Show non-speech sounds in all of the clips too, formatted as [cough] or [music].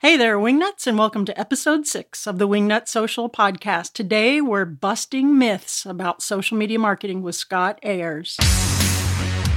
Hey there, Wingnuts, and welcome to episode six of the Wingnut Social podcast. Today, we're busting myths about social media marketing with Scott Ayers.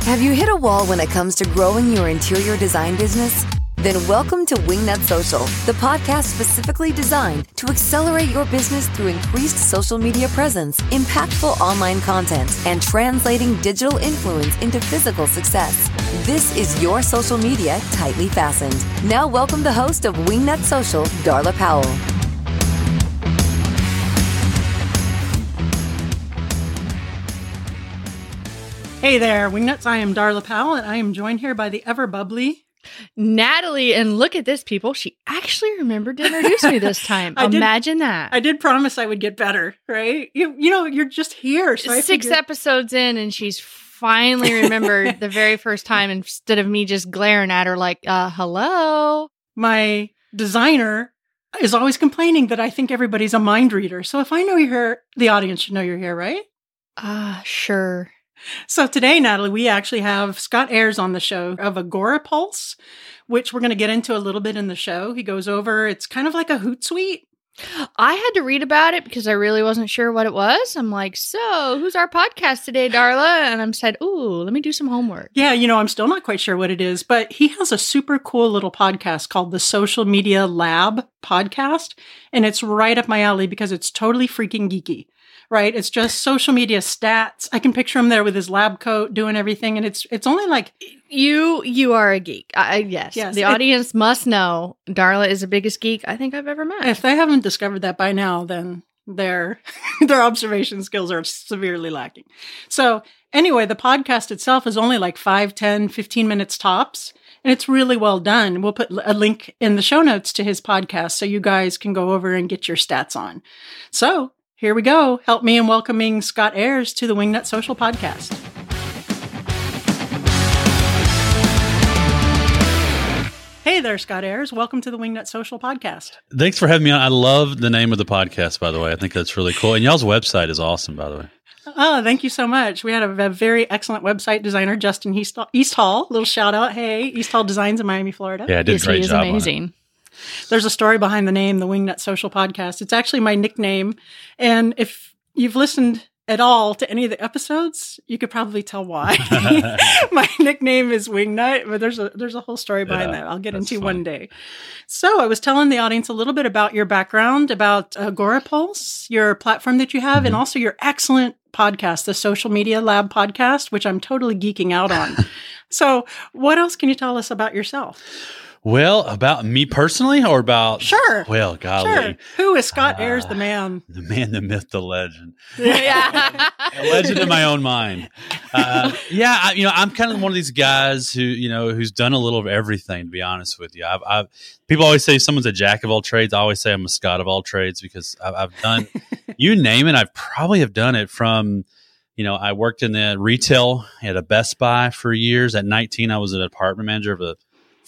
Have you hit a wall when it comes to growing your interior design business? Then welcome to Wingnut Social, the podcast specifically designed to accelerate your business through increased social media presence, impactful online content, and translating digital influence into physical success. This is your social media tightly fastened. Now, welcome the host of Wingnut Social, Darla Powell. Hey there, Wingnuts. I am Darla Powell, and I am joined here by the ever bubbly Natalie, and look at this, people. She actually remembered to introduce me this time. [laughs] I did- Imagine that. I did promise I would get better, right? You, you know, you're just here. So I Six figured- episodes in, and she's finally remembered [laughs] the very first time instead of me just glaring at her like, uh, hello. my designer is always complaining that I think everybody's a mind reader. So if I know you're here, the audience should know you're here, right? Ah, sure. So today, Natalie, we actually have Scott Ayers on the show of Agora Pulse, which we're going to get into a little bit in the show. He goes over, it's kind of like a Hootsuite. I had to read about it because I really wasn't sure what it was. I'm like, so who's our podcast today, Darla? And I'm said, ooh, let me do some homework. Yeah, you know, I'm still not quite sure what it is, but he has a super cool little podcast called the Social Media Lab Podcast. And it's right up my alley because it's totally freaking geeky, right? It's just social media stats. I can picture him there with his lab coat doing everything. And it's, it's only like, You you are a geek. I, yes. Yes, The it- audience must know Darla is the biggest geek I think I've ever met. if they haven't discovered that by now, then their, [laughs] their observation skills are severely lacking. So anyway, the podcast itself is only like 5, 10, 15 minutes tops. And it's really well done. We'll put a link in the show notes to his podcast so you guys can go over and get your stats on. So here we go. Help me in welcoming Scott Ayers to the Wingnut Social Podcast. Hey there, Scott Ayers. Welcome to the Wingnut Social Podcast. Thanks for having me on. I love the name of the podcast, by the way. I think that's really cool. And y'all's website is awesome, by the way. Oh, thank you so much. We had a, a very excellent website designer, Justin East, East Hall. Little shout out. Hey, East Hall Designs in Miami, Florida. Yeah, I did yes, a great he is job. on it. amazing. There's a story behind the name, the Wingnut Social Podcast. It's actually my nickname. And if you've listened at all to any of the episodes, you could probably tell why. [laughs] [laughs] my nickname is Wingnut, but there's a there's a whole story behind Yeah, that I'll get into funny. one day. So I was telling the audience a little bit about your background, about Agora Pulse, your platform that you have, and Mhm. also your excellent podcast, the Social Media Lab podcast, which I'm totally geeking out on. [laughs] so what else can you tell us about yourself? Well, about me personally or about. Sure. Well, golly. Sure. Who is Scott Ayers, the man? The man, the myth, the legend. yeah. [laughs] A legend in my own mind. Uh, yeah, I, you know, I'm kind of one of these guys who, you know, who's done a little of everything. To be honest with you, I've, I've people always say someone's a jack of all trades. I always say I'm a Scott of all trades because I've, I've done, [laughs] you name it, I've probably have done it from. You know, I worked in the retail at a Best Buy for years. At 19, I was a department manager of a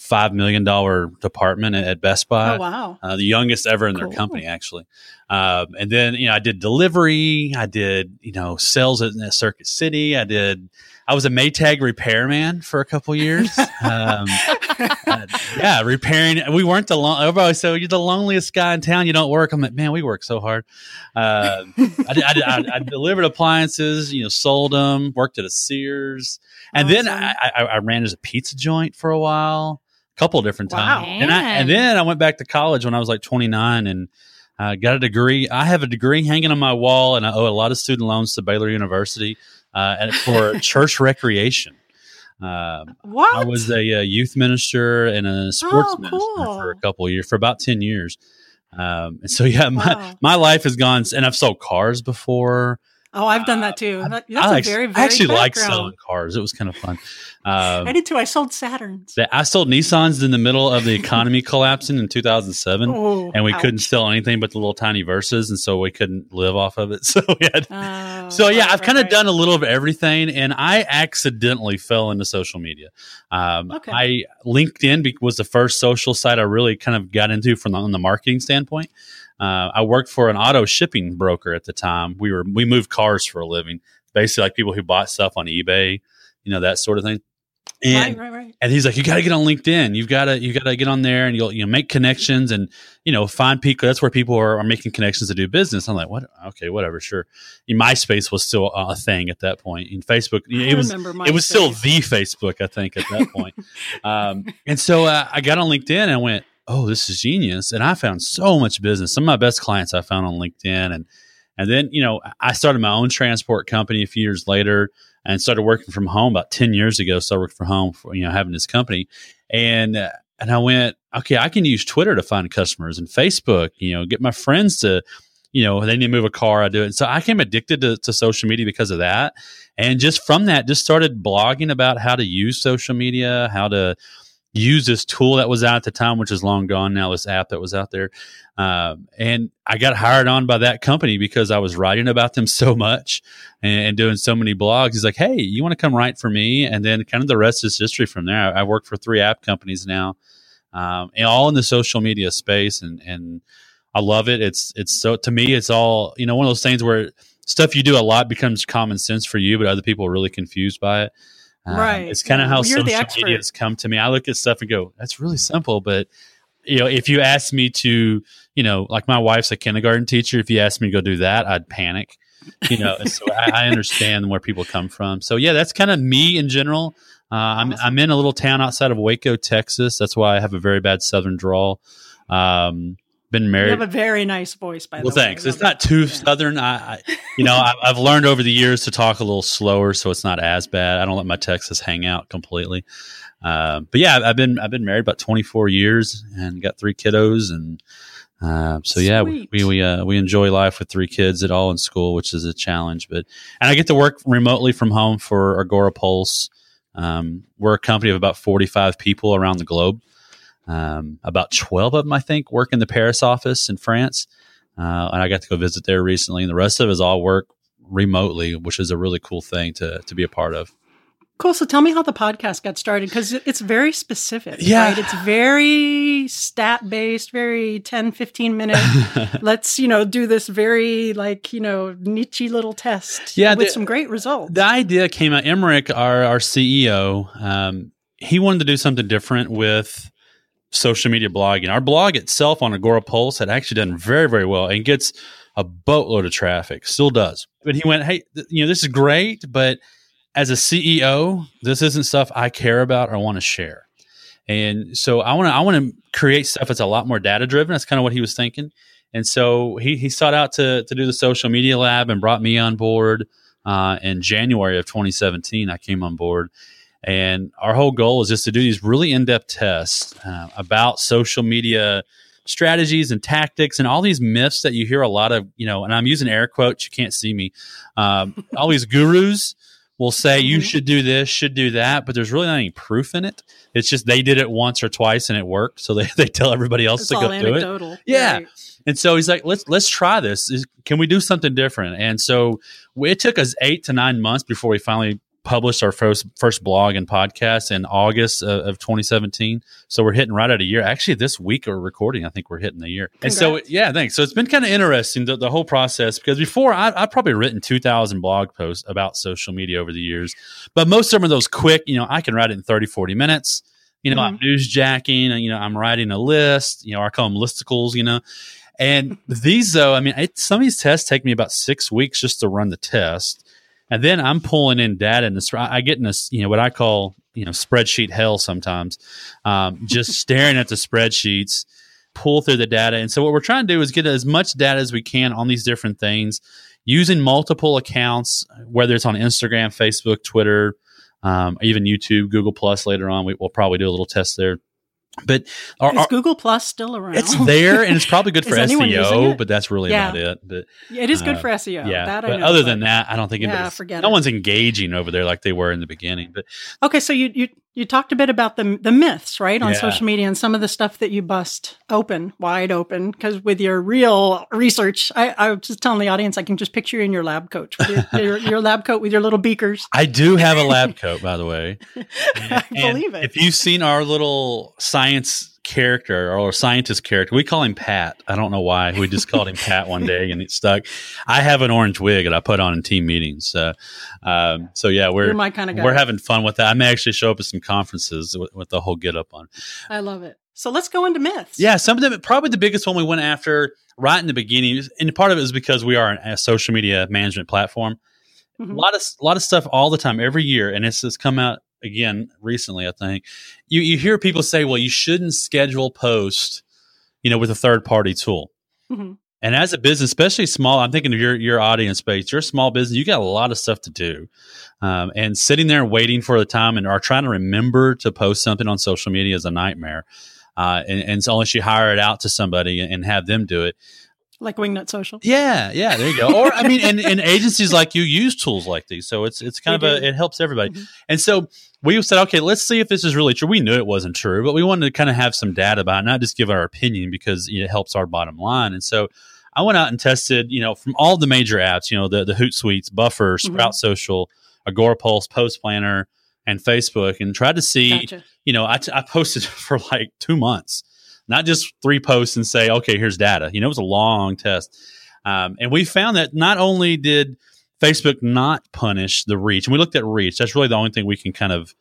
five million dollar department at Best Buy. Oh wow. uh, the youngest ever in Cool. their company actually. Um, and then you know i did delivery. I did you know sales at, at circuit city. I did i was a maytag repairman for a couple years. [laughs] Um, uh, yeah repairing we weren't the long everybody say you're the loneliest guy in town. You don't work. I'm like man we work so hard. Um, I, did, I, did, I, I delivered appliances you know sold them worked at a sears. And then Awesome. I, I, I ran as a pizza joint for a while a couple of different Wow. times and, I, and then I went back to college when I was like 29 and uh, got a degree. I have a degree hanging on my wall, and I owe a lot of student loans to Baylor University uh, and for [laughs] church recreation. Um, What? I was a, uh youth minister and a sports Oh, minister cool. for a couple of years, for about 10 years. Um, and so, yeah, my, Wow. my life has gone, and I've sold cars before. Oh, I've done that too. That- that's I, a very, very I actually like selling cars. It was kind of fun. [laughs] Um, I did too. I sold Saturns. I sold Nissans in the middle of the economy [laughs] collapsing in 2007 Oh, and we ouch. couldn't sell anything but the little tiny Versas, and so we couldn't live off of it. [laughs] So we had, Oh, so yeah, right, I've kind of right, done a little of everything, and I accidentally fell into social media. Um, Okay. I LinkedIn was the first social site I really kind of got into from the, on the marketing standpoint. Uh, I worked for an auto shipping broker at the time. We were we moved cars for a living, basically like people who bought stuff on eBay, you know that sort of thing. And, right, right, right. and he's like, you got to get on LinkedIn. You've got to, you got to get on there and you'll, you know, make connections and, you know, find people. That's where people are, are making connections to do business. I'm like, what? Okay, whatever. Sure. And MySpace was still a thing at that point. In Facebook, I it was, it was still the Facebook, I think, at that point. [laughs] um, and so uh, I got on LinkedIn and I went, oh, this is genius. And I found so much business. Some of my best clients I found on LinkedIn. And, and then, you know, I started my own transport company a few years later and started working from home about 10 years ago. So I working from home for, you know, having this company. And, and I went, okay, I can use Twitter to find customers and Facebook, you know, get my friends to, you know, they need to move a car. I do it. So I came addicted to, to social media because of that. And just from that, just started blogging about how to use social media, how to use this tool that was out at the time, which is long gone now, this app that was out there. Um, and I got hired on by that company because I was writing about them [laughs] so much and, and doing so many blogs. He's like, hey, you want to come write for me? And then kind of the rest is history from there. I, I work for three app companies now, um, and all in the social media space. And, and I love it. It's, it's so, to me, it's all, you know, one of those things where stuff you do a lot becomes common sense for you, but other people are really confused by it. Um, Right. It's kind of how you're social expert. media has come to me. I look at stuff and go, that's really simple, but you know, if you ask me to, you know, like my wife's a kindergarten teacher, if you asked me to go do that, I'd panic. You know, so I, I understand where people come from. So yeah, that's kind of me in general. Uh, I'm I'm in a little town outside of Waco, Texas. That's why I have a very bad Southern drawl. Um, been married. You have a very nice voice, by Well, the way. Well, thanks. It's not too Yeah. southern. I, I you know, I, I've learned over the years to talk a little slower, so it's not as bad. I don't let my Texas hang out completely. Um, but yeah, I've been I've been married about 24 years and got three kiddos, and uh, so yeah, we we we, uh, we enjoy life with three kids at all in school, which is a challenge. But and I get to work remotely from home for Agora Pulse. Um, we're a company of about 45 people around the globe. Um, about 12 of them, I think, work in the Paris office in France. Uh, and I got to go visit there recently. And the rest of us all work remotely, which is a really cool thing to, to be a part of. Cool. So tell me how the podcast got started because it's very specific. Yeah. Right? It's very stat based, very 10, 15 minute. [laughs] Let's, you know, do this very like, you know, niche little test Yeah, with the- some great results. the idea came out. Emeric, our, our CEO, um, he wanted to do something different with social media blogging. Our blog itself on Agora Pulse had actually done very, very well and gets a boatload of traffic, still does. But he went, hey, th- you know, this is great, but as a CEO, this isn't stuff I care about or want to share. And so I want to I want to create stuff that's a lot more data driven. That's kind of what he was thinking. And so he he sought out to to do the social media lab and brought me on board uh, in January of 2017. I came on board, and our whole goal is just to do these really in depth tests uh, about social media strategies and tactics and all these myths that you hear a lot of. You know, and I'm using air quotes. You can't see me. Um, [laughs] all these gurus will say you Mhm. should do this, should do that, but there's really not any proof in it. It's just they did it once or twice and it worked, so they, [laughs] they tell everybody else it's to go do it. Yeah. Right. And so he's like, let's let's try this. Is, can we do something different? And so we, it took us eight to nine months before we finally published our first first blog and podcast in August of, of 2017. So we're hitting right at a year. Actually, this week we're recording. I think we're hitting the year. And so yeah, thanks. So it's been kind of interesting the, the whole process because before I, I've probably written 2,000 blog posts about social media over the years, but most of them are those quick. You know, I can write it in 30, 40 minutes. You know, I'm mm-hmm. newsjacking. You know, I'm writing a list. You know, I call them listicles. You know, and [laughs] these, though, I mean, it, some of these tests take me about six weeks just to run the test. And then I'm pulling in data and this, I get in this, you know, what I call, you know, spreadsheet hell sometimes, um, just [laughs] staring at the spreadsheets, pull through the data. And so what we're trying to do is get as much data as we can on these different things using multiple accounts, whether it's on Instagram, Facebook, Twitter, um, even YouTube, Google Plus later on. We, we'll probably do a little test there. But our, Is Google Plus still around? it's there and it's probably good [laughs] for SEO, but that's really Yeah. about it. But It is good Uh, for SEO. yeah, that I but know, other but- than that, I don't think anybody's- forget no it. one's engaging over there like they were in the beginning. But Okay, so you you you talked a bit about the the myths, right, on Yeah. social media and some of the stuff that you bust open, wide open, because with your real research, I, I was just telling the audience, I can just picture you in your lab coat, your, your, your lab coat with your little beakers. I do have a lab coat, by the way. [laughs] I And believe it. If you've seen our little science character or scientist character. We call him Pat. I don't know why. We just called him [laughs] Pat one day and it stuck. I have an orange wig that I put on in team meetings. So, um, so yeah, we're my kind of guy. we're having fun with that. I may actually show up at some conferences with, with the whole get up on. I love it. So let's go into myths. Yeah, some of them probably the biggest one we went after right in the beginning, and part of it is because we are an, a social media management platform. Mhm. A lot of a lot of stuff all the time, every year, and it's just come out again recently. I think you you hear people say, "Well, you shouldn't schedule post," you know, with a third party tool. Mhm. And as a business, especially small, I'm thinking of your your audience base. You're a small business. You got a lot of stuff to do, um, and sitting there waiting for the time and are trying to remember to post something on social media is a nightmare. Uh, and, and so unless you hire it out to somebody and, and have them do it, Like Wingnut Social. yeah, yeah, there you go. Or I mean, and, and agencies like you use tools like these, so it's it's kind They of a it helps everybody. Mhm. And so we said, okay, let's see if this is really true. We knew it wasn't true, but we wanted to kind of have some data about it, not just give our opinion because it helps our bottom line. And so I went out and tested, you know, from all the major apps, you know, the the Hootsuite, Buffer, Mhm. Sprout Social, Agorapulse, Post Planner, and Facebook, and tried to see Gotcha. you know, I, t- I posted [laughs] for like two months, not just three posts and say, okay, here's data. You know, it was a long test. Um, and we found that not only did Facebook not punish the reach, and we looked at reach, that's really the only thing we can kind of,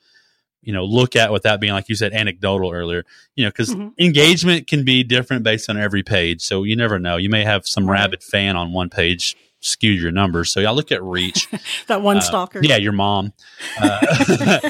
you know, look at without being, like you said, anecdotal earlier, you know, because Mhm. engagement can be different based on every page. So you never know. You may have some rabid fan on one page skew your numbers. So I look at reach. [laughs] That one Uh, stalker. Yeah, your mom. Uh, [laughs]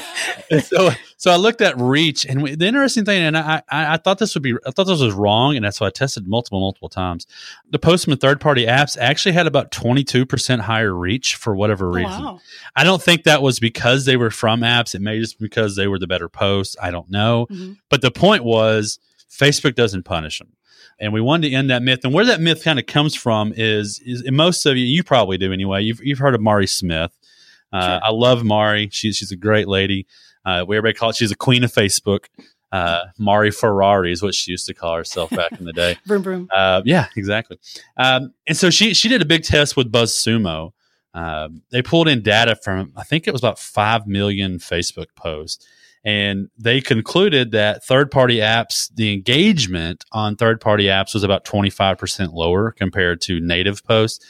so, so I looked at reach, and we, the interesting thing, and I, I, I thought this would be, I thought this was wrong, and that's why I tested multiple, multiple times. The Postman third party apps actually had about twenty two percent higher reach for whatever Oh, reason. wow. I don't think that was because they were from apps. It may just because they were the better posts. I don't know. Mhm. But the point was, Facebook doesn't punish them. And we wanted to end that myth. And where that myth kind of comes from is, is most of you, you probably do anyway. You've, you've heard of Mari Smith. Uh, Sure. I love Mari. She's, she's a great lady. Uh, we everybody call it, she's a queen of Facebook. Uh, Mari Ferrari is what she used to call herself back in the day. [laughs] Vroom vroom. Uh, yeah, exactly. Um, and so she she did a big test with BuzzSumo. Um, they pulled in data from I think it was about five million Facebook posts, and they concluded that third party apps, the engagement on third party apps was about twenty five percent lower compared to native posts.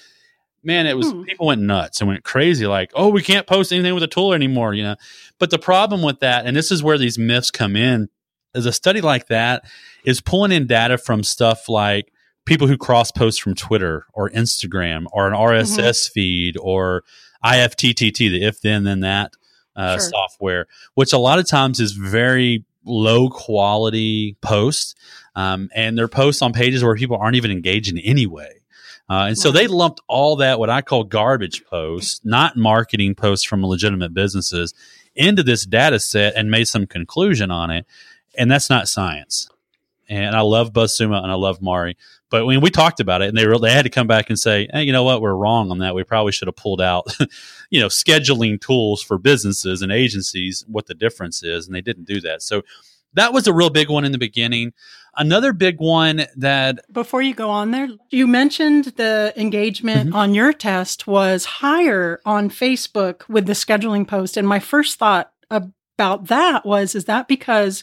Man, it was Hmm. people went nuts and went crazy, like, oh, we can't post anything with a tool anymore, you know. But the problem with that, and this is where these myths come in, is a study like that is pulling in data from stuff like people who cross post from Twitter or Instagram or an RSS feed or IFTTT, the if then then that uh, Sure. software, which a lot of times is very low quality posts, um, and they're posts on pages where people aren't even engaging anyway. Uh, and so they lumped all that, what I call garbage posts, not marketing posts from legitimate businesses, into this data set and made some conclusion on it. And that's not science. And I love BuzzSumo and I love Mari. But when we talked about it, and they were, they had to come back and say, "Hey, you know what? We're wrong on that. We probably should have pulled out, [laughs] you know, scheduling tools for businesses and agencies. What the difference is?" And they didn't do that. So that was a real big one in the beginning. Another big one that Before you go on there, you mentioned the engagement Mm-hmm. on your test was higher on Facebook with the scheduling post. And my first thought about that was, is that because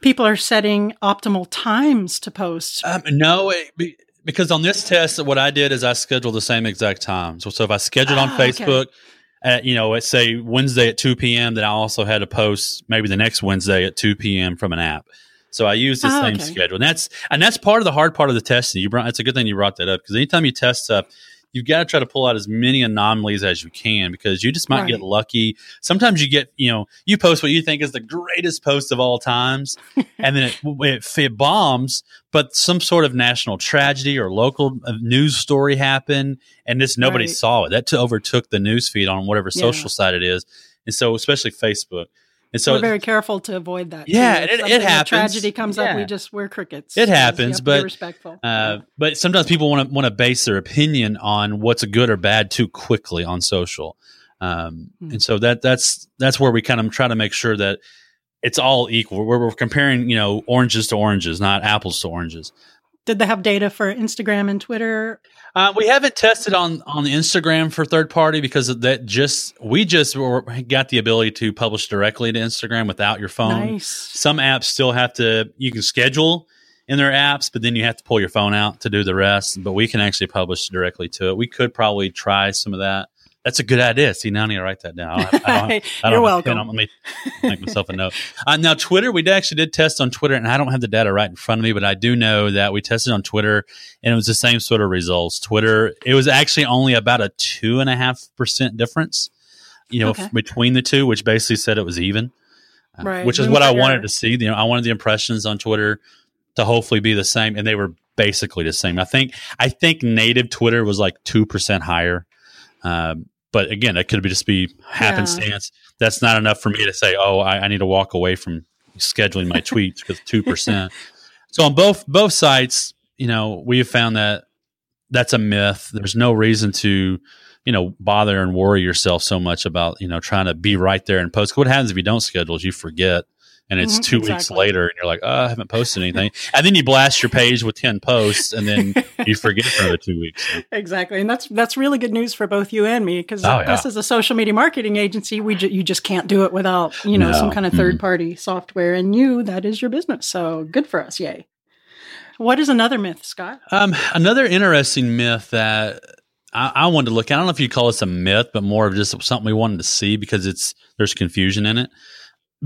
people are setting optimal times to post? Um, no, it, because on this test, what I did is I scheduled the same exact time. So, so if I scheduled on Ah, okay. Facebook, at, you know, at say Wednesday at 2 p.m., then I also had to post maybe the next Wednesday at 2 p.m. from an app. So I used the Ah, same okay. schedule, and that's and that's part of the hard part of the testing. You brought it's a good thing you brought that up because anytime you test stuff, you've got to try to pull out as many anomalies as you can because you just might get lucky. Sometimes you get you know you post what you think is the greatest post of all times, [laughs] and then it, it, it bombs, but some sort of national tragedy or local uh, news story happened, and this nobody Right. saw it. That t- overtook the news feed on whatever Yeah. social site it is, and so especially Facebook. And so we're very careful to avoid that. Yeah, too. It- it happens. Tragedy comes up, we Yeah. just wear crickets. It happens, have to be but, respectful. Uh, but sometimes people want to want to base their opinion on what's good or bad too quickly on social, um, Hmm. and so that that's that's where we kind of try to make sure that it's all equal. Where we're comparing, you know, oranges to oranges, not apples to oranges. did they have data for Instagram and Twitter? Uh, we haven't tested on on Instagram for third party because that just we just were, got the ability to publish directly to Instagram without your phone. Nice. Some apps still have to you can schedule in their apps, but then you have to pull your phone out to do the rest. But we can actually publish directly to it. We could probably try some of that. That's a good idea. See, now I need to write that down. I don't I don't [laughs] I You're don't a welcome. Let me make myself a note. Uh, now, Twitter, we actually did test on Twitter, and I don't have the data right in front of me, but I do know that we tested on Twitter, and it was the same sort of results. Twitter, it was actually only about a two and a half percent difference, you know, Okay. f- between the two, which basically said it was even. Uh, Right. Which is what I wanted to see. You know, I wanted the impressions on Twitter to hopefully be the same, and they were basically the same. I think I think native Twitter was like two percent higher. Um, but again, it could be just be happenstance. That's not enough for me to say, oh, I, I need to walk away from scheduling my tweets because two percent. [laughs] So on both both sites, you know, we have found that that's a myth. There's no reason to, you know, bother and worry yourself so much about, you know, trying to be right there and post. What happens if you don't schedule is you forget and it's Mhm, two weeks later and you're like, oh, I haven't posted [laughs] anything. and then you blast your page with 10 posts and then you [laughs] forget for another two weeks. Exactly, and that's that's really good news for both you and me because Oh, yeah. us as a social media marketing agency, we ju- you just can't do it without you know No. some kind of third party software, and you that is your business. So good for us, yay! What is another myth, Scott? Um, another interesting myth that I, I wanted to look at. I don't know if you call this a myth, but more of just something we wanted to see because it's there's confusion in it.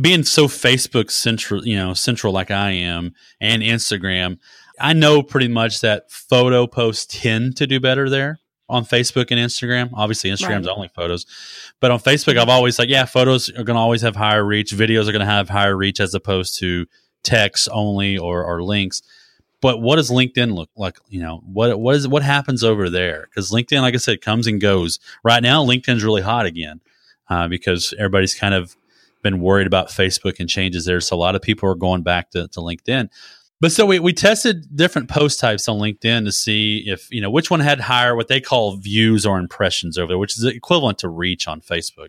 Being so Facebook central, you know, central like I am, and Instagram, I know pretty much that photo posts tend to do better there on Facebook and Instagram. Obviously, Instagram's Right. only photos, but on Facebook, I've always like, yeah, photos are going to always have higher reach. Videos are going to have higher reach as opposed to text only or, or links but what does LinkedIn look like? You know, what what is what happens over there? Because LinkedIn, like I said, comes and goes. Right now, LinkedIn's really hot again uh, because everybody's kind of been worried about Facebook and changes there. So a lot of people are going back to, to LinkedIn. But so we, we tested different post types on LinkedIn to see if, you know, which one had higher, what they call views or impressions over there, which is equivalent to reach on Facebook.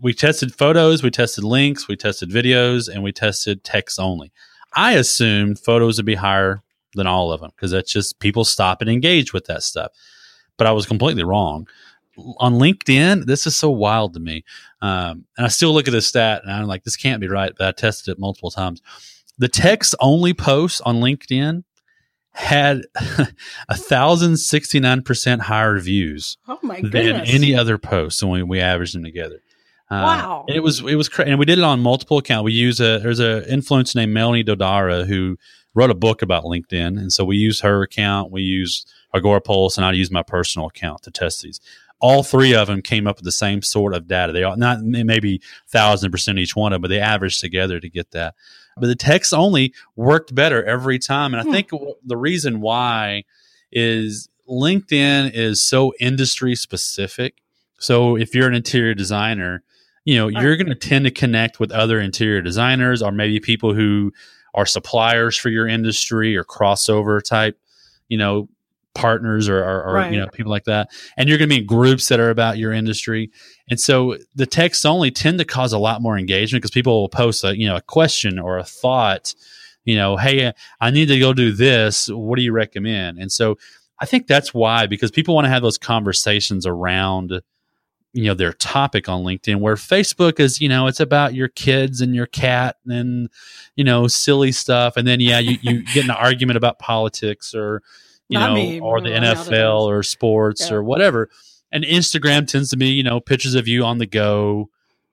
We tested photos, we tested links, we tested videos, and we tested text only. I assumed photos would be higher than all of them because that's just people stop and engage with that stuff. But I was completely wrong. On LinkedIn, this is so wild to me. Um, and I still look at this stat and I'm like, this can't be right, but I tested it multiple times. The text only posts on LinkedIn had [laughs] a thousand sixty nine percent higher views Oh my than any other post when we, averaged them together. Uh, Wow. and it was it was cra- and we did it on multiple accounts. We use a there's a influencer named Melonie Dodaro who wrote a book about LinkedIn, and so we use her account. We use Agora Pulse, and I use my personal account to test these. All three of them came up with the same sort of data. They all not maybe thousand percent each one of them, but they averaged together to get that. But the text only worked better every time, and I Hmm. think the reason why is LinkedIn is so industry specific. So if you're an interior designer, you know, you're going to tend to connect with other interior designers or maybe people who are suppliers for your industry or crossover type, you know, partners or, or, or Right. you know, people like that. And you're going to be in groups that are about your industry. And so the texts only tend to cause a lot more engagement because people will post a, you know, a question or a thought, you know, hey, I need to go do this. What do you recommend? And so I think that's why, because people want to have those conversations around, you know, their topic on LinkedIn, where Facebook is, you know, it's about your kids and your cat and, you know, silly stuff. And then, yeah, you, you get in an argument about politics or, you Not know, me. or the now NFL or sports Yeah. or whatever. And Instagram tends to be, you know, pictures of you on the go,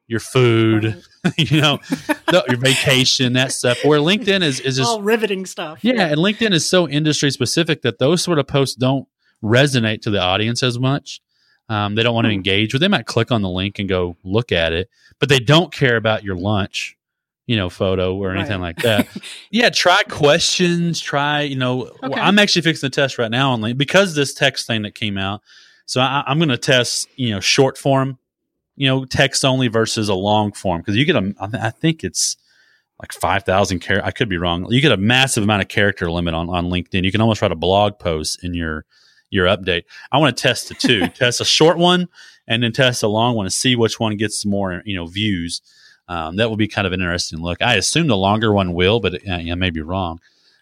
your food, [laughs] you know, the- your [laughs] vacation, that stuff. Where LinkedIn is, is just all riveting stuff. yeah, and LinkedIn is so industry specific that those sort of posts don't resonate to the audience as much. Um, they don't want to Hmm. engage with. They might click on the link and go look at it, but they don't care about your lunch, you know, photo or anything Right. like that. [laughs] yeah, try questions. Try, you know, Okay. I'm actually fixing the test right now on LinkedIn because this text thing that came out. So I, I'm going to test, you know, short form, you know, text only versus a long form because you get a. I think it's like 5,000 character. I could be wrong. You get a massive amount of character limit on, on LinkedIn. You can almost write a blog post in your, your update. I want to test the two, [laughs] test a short one and then test a long one and see which one gets more, you know, views. Um, that will be kind of an interesting look. I assume the longer one will, but uh, I may be wrong.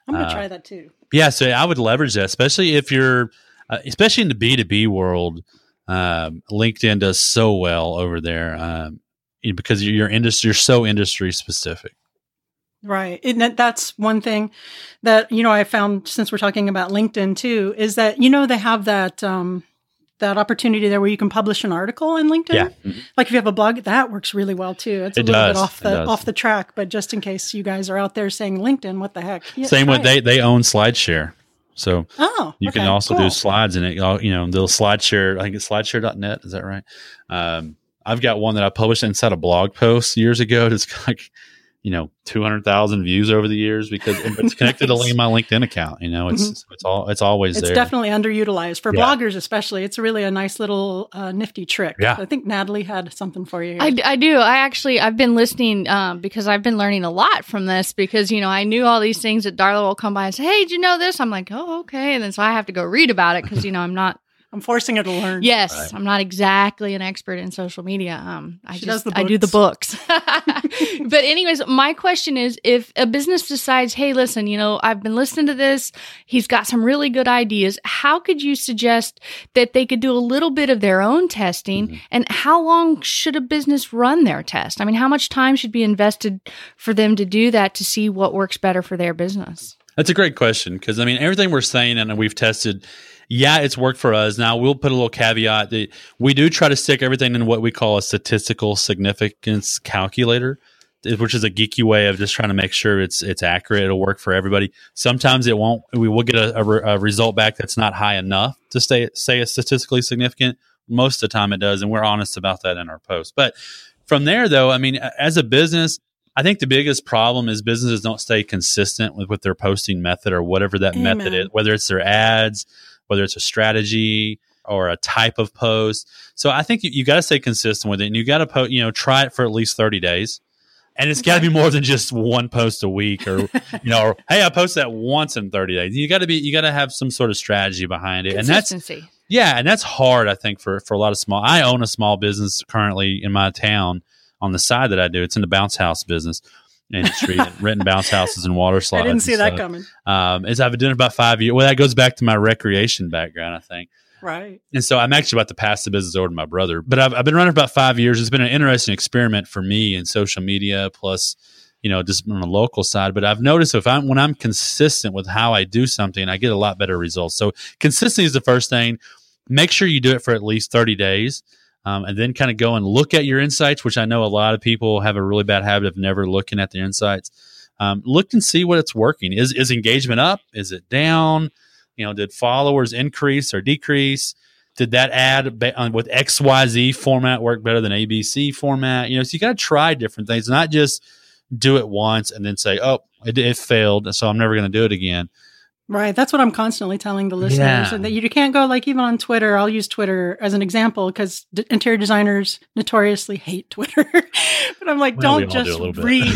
I'm gonna Uh, try that too. Yeah, so I would leverage that, especially if you're, uh, especially in the B two B world. Um, LinkedIn does so well over there um, because you're industry, you're so industry specific. Right. And that, that's one thing that, you know, I found since we're talking about LinkedIn too, is that, you know, they have that, um, that opportunity there where you can publish an article on LinkedIn. Yeah. Mm-hmm. Like if you have a blog, that works really well too. It's a It little does. bit off the off the track, but just in case you guys are out there saying LinkedIn, what the heck? Yeah, Same with they it. they own SlideShare, so Oh, you can also cool. do slides in it. You know, they'll SlideShare. I think it's SlideShare.net. Is that right? Um, I've got one that I published inside a blog post years ago. It's [laughs] like you know two hundred thousand views over the years because [laughs] it's connected Nice. to my LinkedIn account. You know, it's it's all it's always there. It's there. definitely underutilized for Yeah. bloggers, especially. It's really a nice little uh, nifty trick. Yeah. I think Natalie had something for you. I, I do. I actually I've been listening um, because I've been learning a lot from this because you know I knew all these things that Darla will come by and say, "Hey, did you know this?" I'm like, "Oh, okay," and then so I have to go read about it because you know I'm not. I'm forcing her to learn. Yes, Right. I'm not exactly an expert in social media. Um, I She just does the I do the books. [laughs] but anyways, my question is, if a business decides, "Hey, listen, you know, I've been listening to this. He's got some really good ideas. How could you suggest that they could do a little bit of their own testing? Mm-hmm. And how long should a business run their test? I mean, how much time should be invested for them to do that to see what works better for their business? That's a great question because I mean everything we're saying and we've tested. Yeah, it's worked for us. Now we'll put a little caveat that we do try to stick everything in what we call a statistical significance calculator, which is a geeky way of just trying to make sure it's it's accurate. It'll work for everybody. Sometimes it won't. We will get a, a, re- a result back that's not high enough to stay say it's statistically significant. Most of the time it does, and we're honest about that in our post. But from there, though, I mean, as a business, I think the biggest problem is businesses don't stay consistent with, with their posting method or whatever that method is, whether it's their ads, whether it's a strategy or a type of post. So I think you, you got to stay consistent with it and you got to post, you know, try it for at least 30 days. And it's got to be more than just one post a week or, [laughs] you know, or, hey, I post that once in 30 days. You got to be, you got to have some sort of strategy behind it. And that's, yeah, and that's hard, I think, for for a lot of small. I own a small business currently in my town on the side that I do. It's in the bounce house business industry, renting bounce houses and water slides. I didn't see that coming. Um, as I've been doing it about five years. Well, that goes back to my recreation background, I think. Right. And so I'm actually about to pass the business over to my brother. But I've, I've been running for about five years. It's been an interesting experiment for me in social media, plus, you know, just on the local side. But I've noticed if I'm when I'm consistent with how I do something, I get a lot better results. So consistency is the first thing. Make sure you do it for at least 30 days. Um, and then kind of go and look at your insights, which I know a lot of people have a really bad habit of never looking at their insights. Um, look and see what it's working. Is is engagement up? Is it down? You know, did followers increase or decrease? Did that ad ba- on- with XYZ format work better than ABC format? You know, so you got to try different things, not just do it once and then say, "Oh, it, it failed, so I'm never going to do it again." Right. That's what I'm constantly telling the listeners. Yeah. And that you can't go like even on Twitter. I'll use Twitter as an example because d- interior designers notoriously hate [laughs] Twitter. but I'm like, Well, don't all do just read,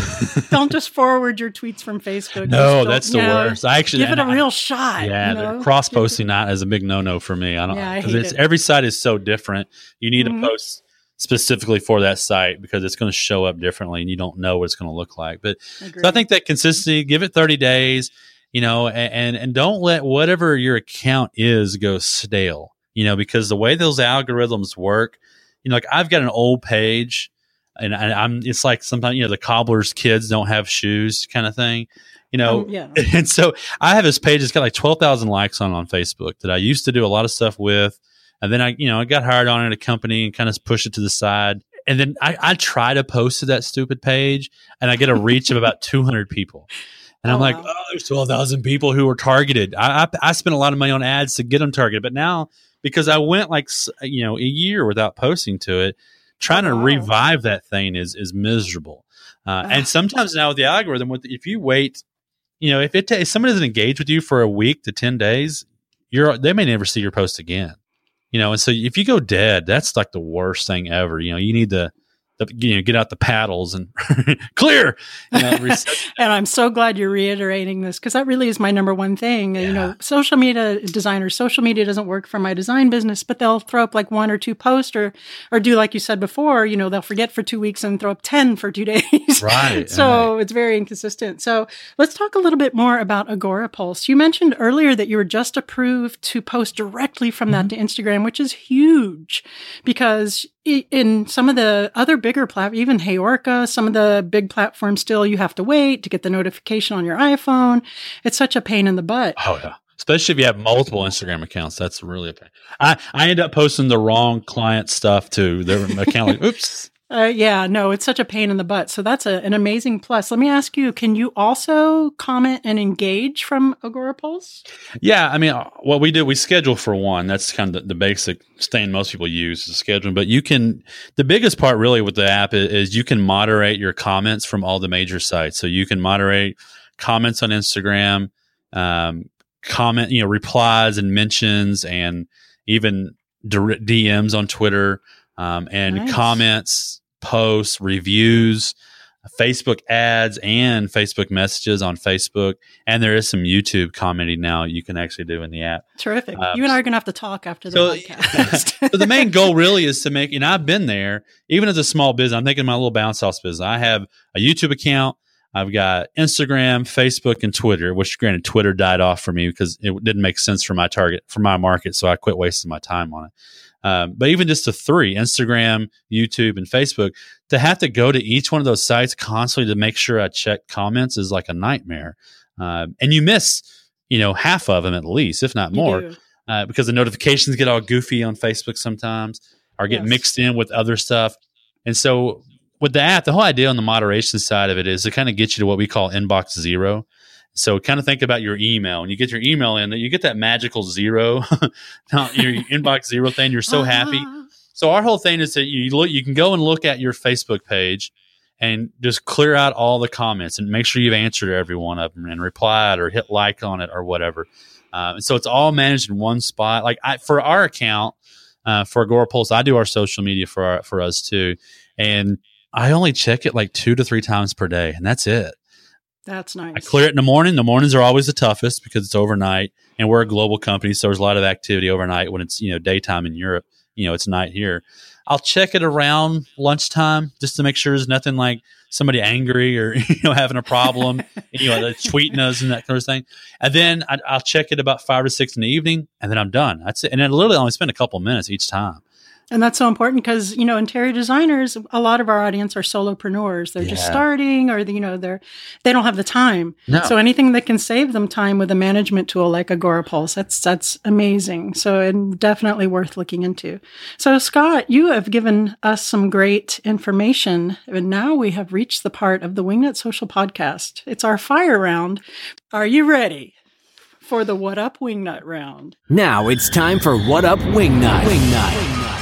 [laughs] don't just forward your tweets from Facebook. No, that's the don't- you know, worst. I actually Give it a real shot. Yeah, you know? cross posting that is a big no no for me. I don't Yeah, because it's it. every site is so different. You need Mhm. to post specifically for that site because it's going to show up differently and you don't know what it's going to look like. But so I think that consistency, give it 30 days, you know, and, and don't let whatever your account is go stale, you know, because the way those algorithms work, you know, like I've got an old page and, and I'm it's like sometimes, you know, the cobbler's kids don't have shoes kind of thing. You know, Um, yeah. [laughs] and so I have this page that's got like 12,000 likes on on Facebook that I used to do a lot of stuff with. And then I, you know, I got hired on at a company and kind of pushed it to the side. And then I, I try to post to that stupid page and I get a reach of about 200 people. And I'm Oh, like, wow. oh, there's 12,000 people who were targeted. I, I, I spent a lot of money on ads to get them targeted. But now, because I went like, you know, a year without posting to it, trying Oh, to revive that thing is, is miserable. Uh, and sometimes now with the algorithm, with if you wait you know, if it ta- if somebody doesn't engage with you for a week to ten days, you're they may never see your post again. You know, and so if you go dead, that's like the worst thing ever. You know, you need to the, you know, get out the paddles and [laughs] clear. You know, [laughs] and I'm so glad you're reiterating this because that really is my number one thing. Yeah. You know, social media designers, social media doesn't work for my design business, but they'll throw up like one or two posts or, or do like you said before, you know, they'll forget for two weeks and throw up 10 for two [laughs] days. Right. so right. it's very inconsistent. So let's talk a little bit more about Agora Pulse. You mentioned earlier that you were just approved to post directly from mm-hmm. that to Instagram, which is huge because in some of the other bigger platforms, even Heyorka, some of the big platforms still you have to wait to get the notification on your iPhone. It's such a pain in the butt. Oh yeah. Especially if you have multiple Instagram accounts, that's really a pain. I, I end up posting the wrong client stuff to their account. Like, [laughs] oops, uh, yeah, no, it's such a pain in the butt. So that's a, an amazing plus. Let me ask you: Can you also comment and engage from Agora Pulse? Yeah, I mean, uh, what we do, we schedule for one. That's kind of the, the basic thing most people use is scheduling. But you can, the biggest part really with the app is, is you can moderate your comments from all the major sites. So you can moderate comments on Instagram, um, comment, you know, replies and mentions, and even DMs on Twitter um, and nice. comments, posts, reviews, Facebook ads, and Facebook messages on Facebook. And there is some YouTube commenting now you can actually do in the app. Terrific. Um, you and I are going to have to talk after the so, podcast. [laughs] so the main goal [laughs] really is to make, and I've been there, even as a small business, I'm thinking my little bounce house business. I have a YouTube account. I've got Instagram, Facebook, and Twitter, which granted Twitter died off for me because it didn't make sense for my target, for my market. So I quit wasting my time on it. Um, but even just the three Instagram, YouTube, and Facebook to have to go to each one of those sites constantly to make sure I check comments is like a nightmare. Um, and you miss, you know, half of them at least, if not more, uh, because the notifications get all goofy on Facebook sometimes or get yes. mixed in with other stuff. And so with the app, the whole idea on the moderation side of it is to kind of get you to what we call inbox zero. So kind of think about your email and you get your email in that you get that magical zero, [laughs] your inbox zero thing. You're so uh-huh. happy. So our whole thing is that you look, you can go and look at your Facebook page and just clear out all the comments and make sure you've answered every one of them and replied or hit like on it or whatever. Uh, so it's all managed in one spot. Like I, for our account, uh, for Agorapulse, I do our social media for our, for us too. And I only check it like two to three times per day and that's it. That's nice. I clear it in the morning. The mornings are always the toughest because it's overnight, and we're a global company, so there's a lot of activity overnight. When it's you know daytime in Europe, you know it's night here. I'll check it around lunchtime just to make sure there's nothing like somebody angry or [laughs] you know having a problem, [laughs] you know, tweeting us and that kind of thing. And then I, will check it about five or six in the evening, and then I'm done. That's it. And I literally only spend a couple minutes each time. And that's so important because, you know, interior designers, a lot of our audience are solopreneurs. They're yeah. just starting or, you know, they're, they don't have the time. No. So anything that can save them time with a management tool like Agora Pulse, that's, that's amazing. So and definitely worth looking into. So Scott, you have given us some great information. And now we have reached the part of the Wingnut Social podcast. It's our fire round. Are you ready? For the What Up Wingnut round. Now it's time for What Up Wingnut. Wingnut.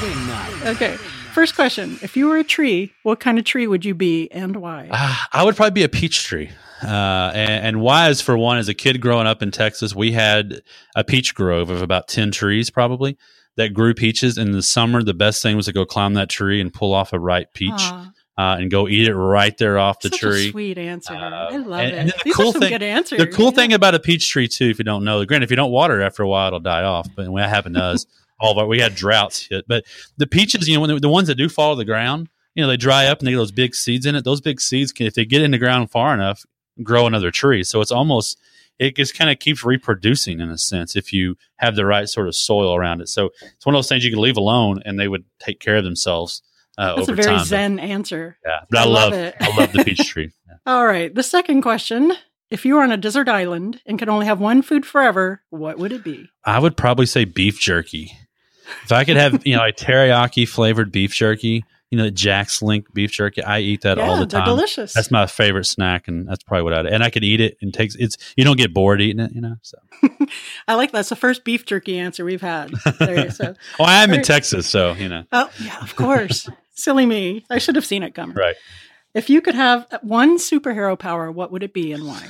Wingnut. Okay. First question: If you were a tree, what kind of tree would you be, and why? Uh, I would probably be a peach tree. Uh, and, and, why is for one, as a kid growing up in Texas, we had a peach grove of about ten trees, probably that grew peaches. In the summer, the best thing was to go climb that tree and pull off a ripe peach. Uh, and go eat it right there off the Such tree. sweet answer. Uh, I love and, it. And the These cool thing, good answers. The cool yeah. thing about a peach tree too, if you don't know, granted, if you don't water it after a while, it'll die off. But when that happened to [laughs] us, all of our we had droughts hit, but the peaches, you know, when the, the ones that do fall to the ground, you know, they dry up and they get those big seeds in it. Those big seeds can, if they get in the ground far enough, grow another tree. So it's almost it just kind of keeps reproducing in a sense if you have the right sort of soil around it. So it's one of those things you can leave alone and they would take care of themselves. Uh, That's a very time. zen but, answer. Yeah, but I, I love, love it. I love the [laughs] peach tree. Yeah. All right, the second question: If you were on a desert island and could only have one food forever, what would it be? I would probably say beef jerky. If I could have, you know, a [laughs] teriyaki flavored beef jerky, you know, Jack's Link beef jerky, I eat that yeah, all the time. delicious. That's my favorite snack, and that's probably what I'd. And I could eat it and takes it's. You don't get bored eating it, you know. So [laughs] I like that. It's the first beef jerky answer we've had. There, so, well, I am in Texas, so you know. Oh yeah, of course. Silly me. I should have seen it coming. Right. If you could have one superhero power, what would it be and why?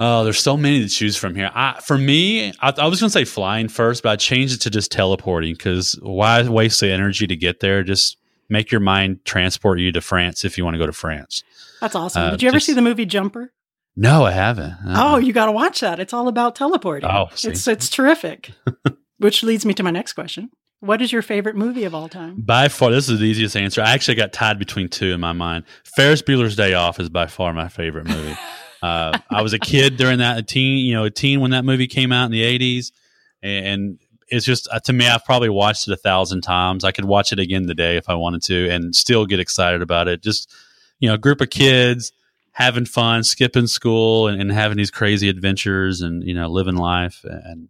Oh, there's so many to choose from here. I, for me, I, I was going to say flying first, but I changed it to just teleporting because why waste the energy to get there? Just make your mind transport you to France if you want to go to France. That's awesome. Uh, Did you ever just- see the movie Jumper? No, I haven't. Uh-uh. Oh, you got to watch that. It's all about teleporting. Oh, see. it's it's terrific. [laughs] Which leads me to my next question. What is your favorite movie of all time? By far, this is the easiest answer. I actually got tied between two in my mind. Ferris Bueller's Day Off is by far my favorite movie. [laughs] uh, I was a kid during that, a teen, you know, a teen when that movie came out in the '80s, and it's just uh, to me, I've probably watched it a thousand times. I could watch it again today if I wanted to, and still get excited about it. Just you know, a group of kids having fun, skipping school, and, and having these crazy adventures, and you know, living life. And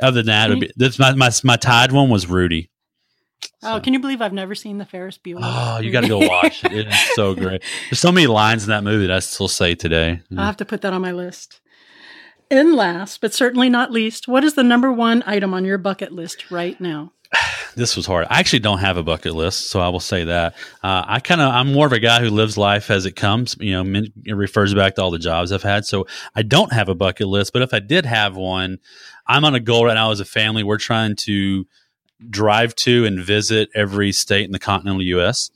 other than that, be, this my, my my tied one was Rudy. Oh, can you believe I've never seen the Ferris Bueller? Oh, you got to go watch it. It is so [laughs] great. There's so many lines in that movie that I still say today. I'll have to put that on my list. And last, but certainly not least, what is the number one item on your bucket list right now? [sighs] This was hard. I actually don't have a bucket list, so I will say that. Uh, I kind of, I'm more of a guy who lives life as it comes. You know, it refers back to all the jobs I've had. So I don't have a bucket list, but if I did have one, I'm on a goal right now as a family. We're trying to drive to and visit every state in the continental U.S.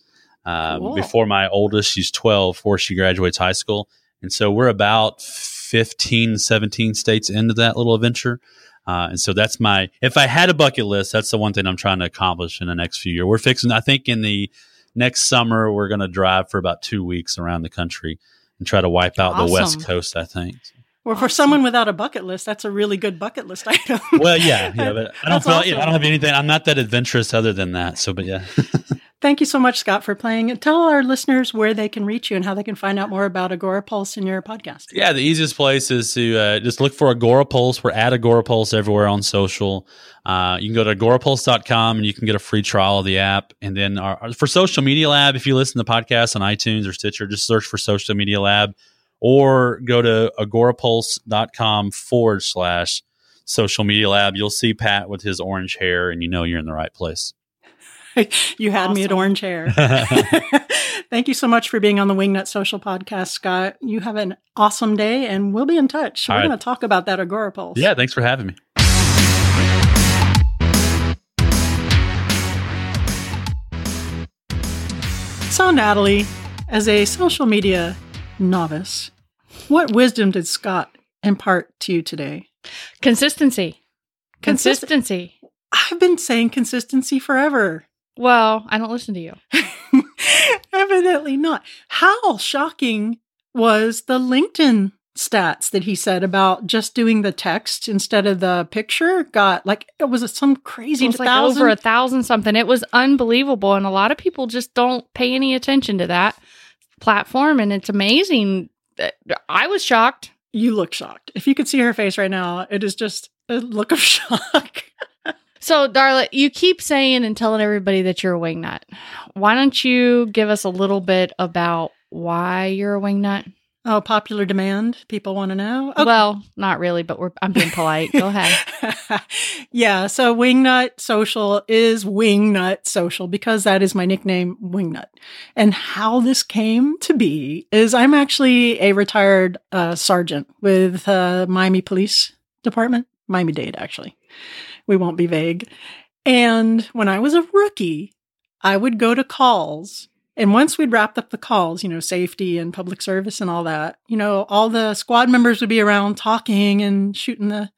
Um, Cool. Before my oldest, she's 12, before she graduates high school. And so we're about 15, 17 states into that little adventure. Uh, and so that's my, if I had a bucket list, that's the one thing I'm trying to accomplish in the next few years. We're fixing, I think in the next summer, we're going to drive for about two weeks around the country and try to wipe out the West Coast, I think. Well, for someone without a bucket list, that's a really good bucket list [laughs] item. Well, yeah, yeah, [laughs] but I don't feel, you know, I don't have anything. I'm not that adventurous other than that. So, but yeah. [laughs] Thank you so much, Scott, for playing. And tell our listeners where they can reach you and how they can find out more about Agora Pulse and your podcast. Yeah, the easiest place is to uh, just look for Agora Pulse. We're at Agora Pulse everywhere on social. Uh, you can go to agorapulse.com and you can get a free trial of the app. And then our- for Social Media Lab, if you listen to podcasts on iTunes or Stitcher, just search for Social Media Lab or go to agorapulse.com forward slash social media lab. You'll see Pat with his orange hair and you know you're in the right place. [laughs] you had me at orange hair. [laughs] [laughs] Thank you so much for being on the Wingnut Social Podcast, Scott. You have an awesome day, and we'll be in touch. We're All right. going to talk about that Agora Pulse. yeah, thanks for having me. So, Natalie, as a social media novice, what wisdom did Scott impart to you today? Consistency. Consist- Consistency. I've been saying consistency forever. Well, I don't listen to you. [laughs] Evidently not. How shocking was the LinkedIn stats that he said about just doing the text instead of the picture? Got like it was some crazy It was like thousand. over a thousand something. It was unbelievable. And a lot of people just don't pay any attention to that platform. And it's amazing. I was shocked. you look shocked. If you could see her face right now, it is just a look of [laughs] shock. So, Darla, you keep saying and telling everybody that you're a wingnut. Why don't you give us a little bit about why you're a wingnut? Oh, popular demand. People want to know. Okay. Well, not really, but we're I'm being polite. Go ahead. [laughs] yeah, so Wingnut Social is Wingnut Social because that is my nickname, Wingnut. And how this came to be is I'm actually a retired uh, sergeant with uh, Miami Police Department, Miami Dade, actually. We won't be vague. And when I was a rookie, I would go to calls. And once we'd wrapped up the calls, you know, safety and public service and all that, you know, all the squad members would be around talking and shooting the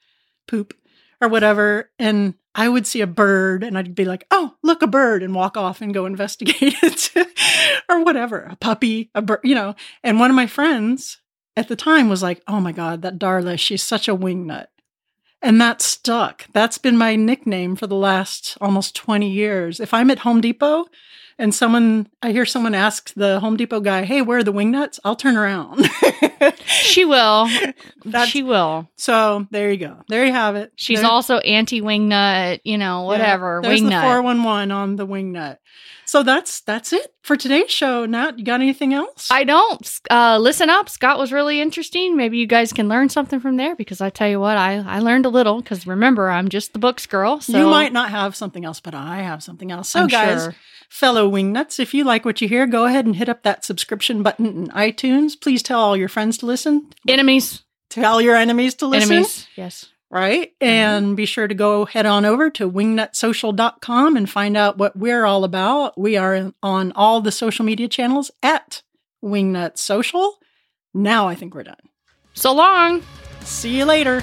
poop or whatever. And I would see a bird and I'd be like, oh, look, a bird, and walk off and go [laughs] investigate it [laughs] or whatever. A puppy, a bird, you know. And one of my friends at the time was like, oh my God, that Darla, she's such a wingnut. And that stuck. That's been my nickname for the last almost 20 years. If I'm at Home Depot and someone, I hear someone ask the Home Depot guy, hey, where are the wing nuts?" I'll turn around. [laughs] She will. That's- she will. so there you go. There you have it. She's There- also anti wing nut. you know, whatever. Yeah, there's the wingnut. 411 on the wingnut. So that's that's it for today's show. Nat, you got anything else? I don't. Uh, listen up. Scott was really interesting. Maybe you guys can learn something from there because I tell you what, I, I learned a little because remember, I'm just the books girl. So you might not have something else, but I have something else. So, I'm guys, sure. fellow wingnuts, if you like what you hear, go ahead and hit up that subscription button in iTunes. Please tell all your friends to listen. Enemies. Tell your enemies to listen. Enemies. Yes. Right? Mm-hmm. And be sure to go head on over to wingnutsocial.com and find out what we're all about. We are on all the social media channels at Wingnut Social. Now I think we're done. So long. See you later.